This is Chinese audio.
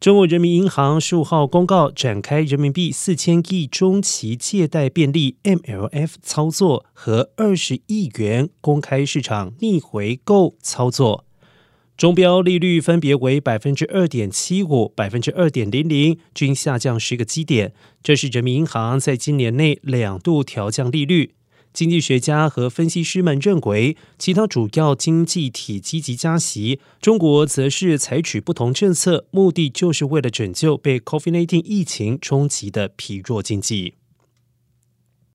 中国人民银行十五号公告，展开人民币四千亿中期借贷便利 （MLF） 操作和二十亿元公开市场逆回购操作，中标利率分别为百分之二点七五、百分之二点零零，均下降十个基点。这是人民银行在今年内两度调降利率。经济学家和分析师们认为，其他主要经济体积极加息，中国则是采取不同政策，目的就是为了拯救被 COVID-19 疫情冲击的疲弱经济。